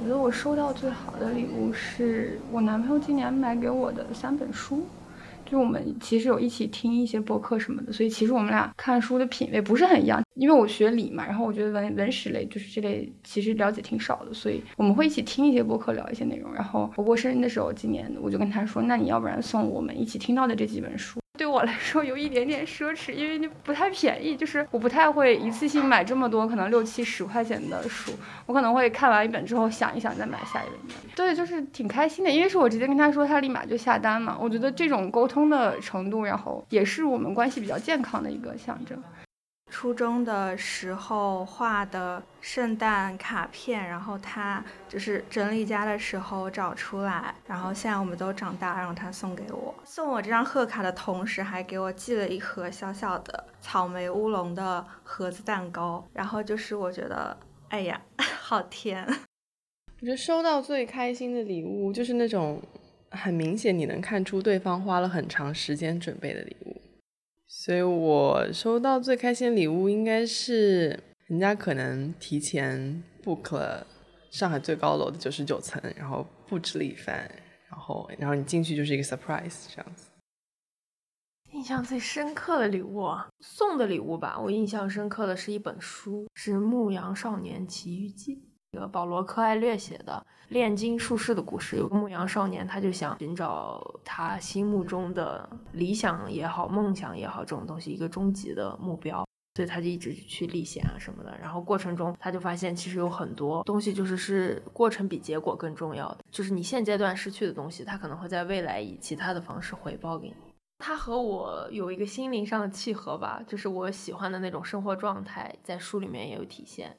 觉得我收到最好的礼物是我男朋友今年买给我的三本书。就我们其实有一起听一些播客什么的，所以其实我们俩看书的品味不是很一样。因为我学理嘛，然后我觉得文文史类就是这类其实了解挺少的，所以我们会一起听一些播客，聊一些内容。然后我过生日的时候，今年我就跟他说，那你要不然送我们一起听到的这几本书。对我来说有一点点奢侈，因为就不太便宜，就是我不太会一次性买这么多，可能六七十块钱的书，我可能会看完一本之后想一想再买下一本。对，就是挺开心的，因为是我直接跟他说，他立马就下单嘛。我觉得这种沟通的程度，然后也是我们关系比较健康的一个象征。初中的时候画的圣诞卡片，然后他就是整理家的时候找出来，然后现在我们都长大，让他送给我。送我这张贺卡的同时，还给我寄了一盒小小的草莓乌龙的盒子蛋糕。然后就是我觉得，哎呀，好甜。我觉得收到最开心的礼物，就是那种很明显你能看出对方花了很长时间准备的礼物。所以我收到最开心的礼物应该是人家可能提前 book 了上海最高楼的九十九层，然后布置了一番，然后然后你进去就是一个 surprise 这样子。印象最深刻的礼物，送的礼物吧，我印象深刻的是一本书，是《牧羊少年奇遇记》。这个保罗·柯艾略写的炼金术士的故事，有个牧羊少年，他就想寻找他心目中的理想也好、梦想也好这种东西一个终极的目标，所以他就一直去历险啊什么的。然后过程中，他就发现其实有很多东西就是是过程比结果更重要的，就是你现阶段失去的东西，他可能会在未来以其他的方式回报给你。他和我有一个心灵上的契合吧，就是我喜欢的那种生活状态，在书里面也有体现。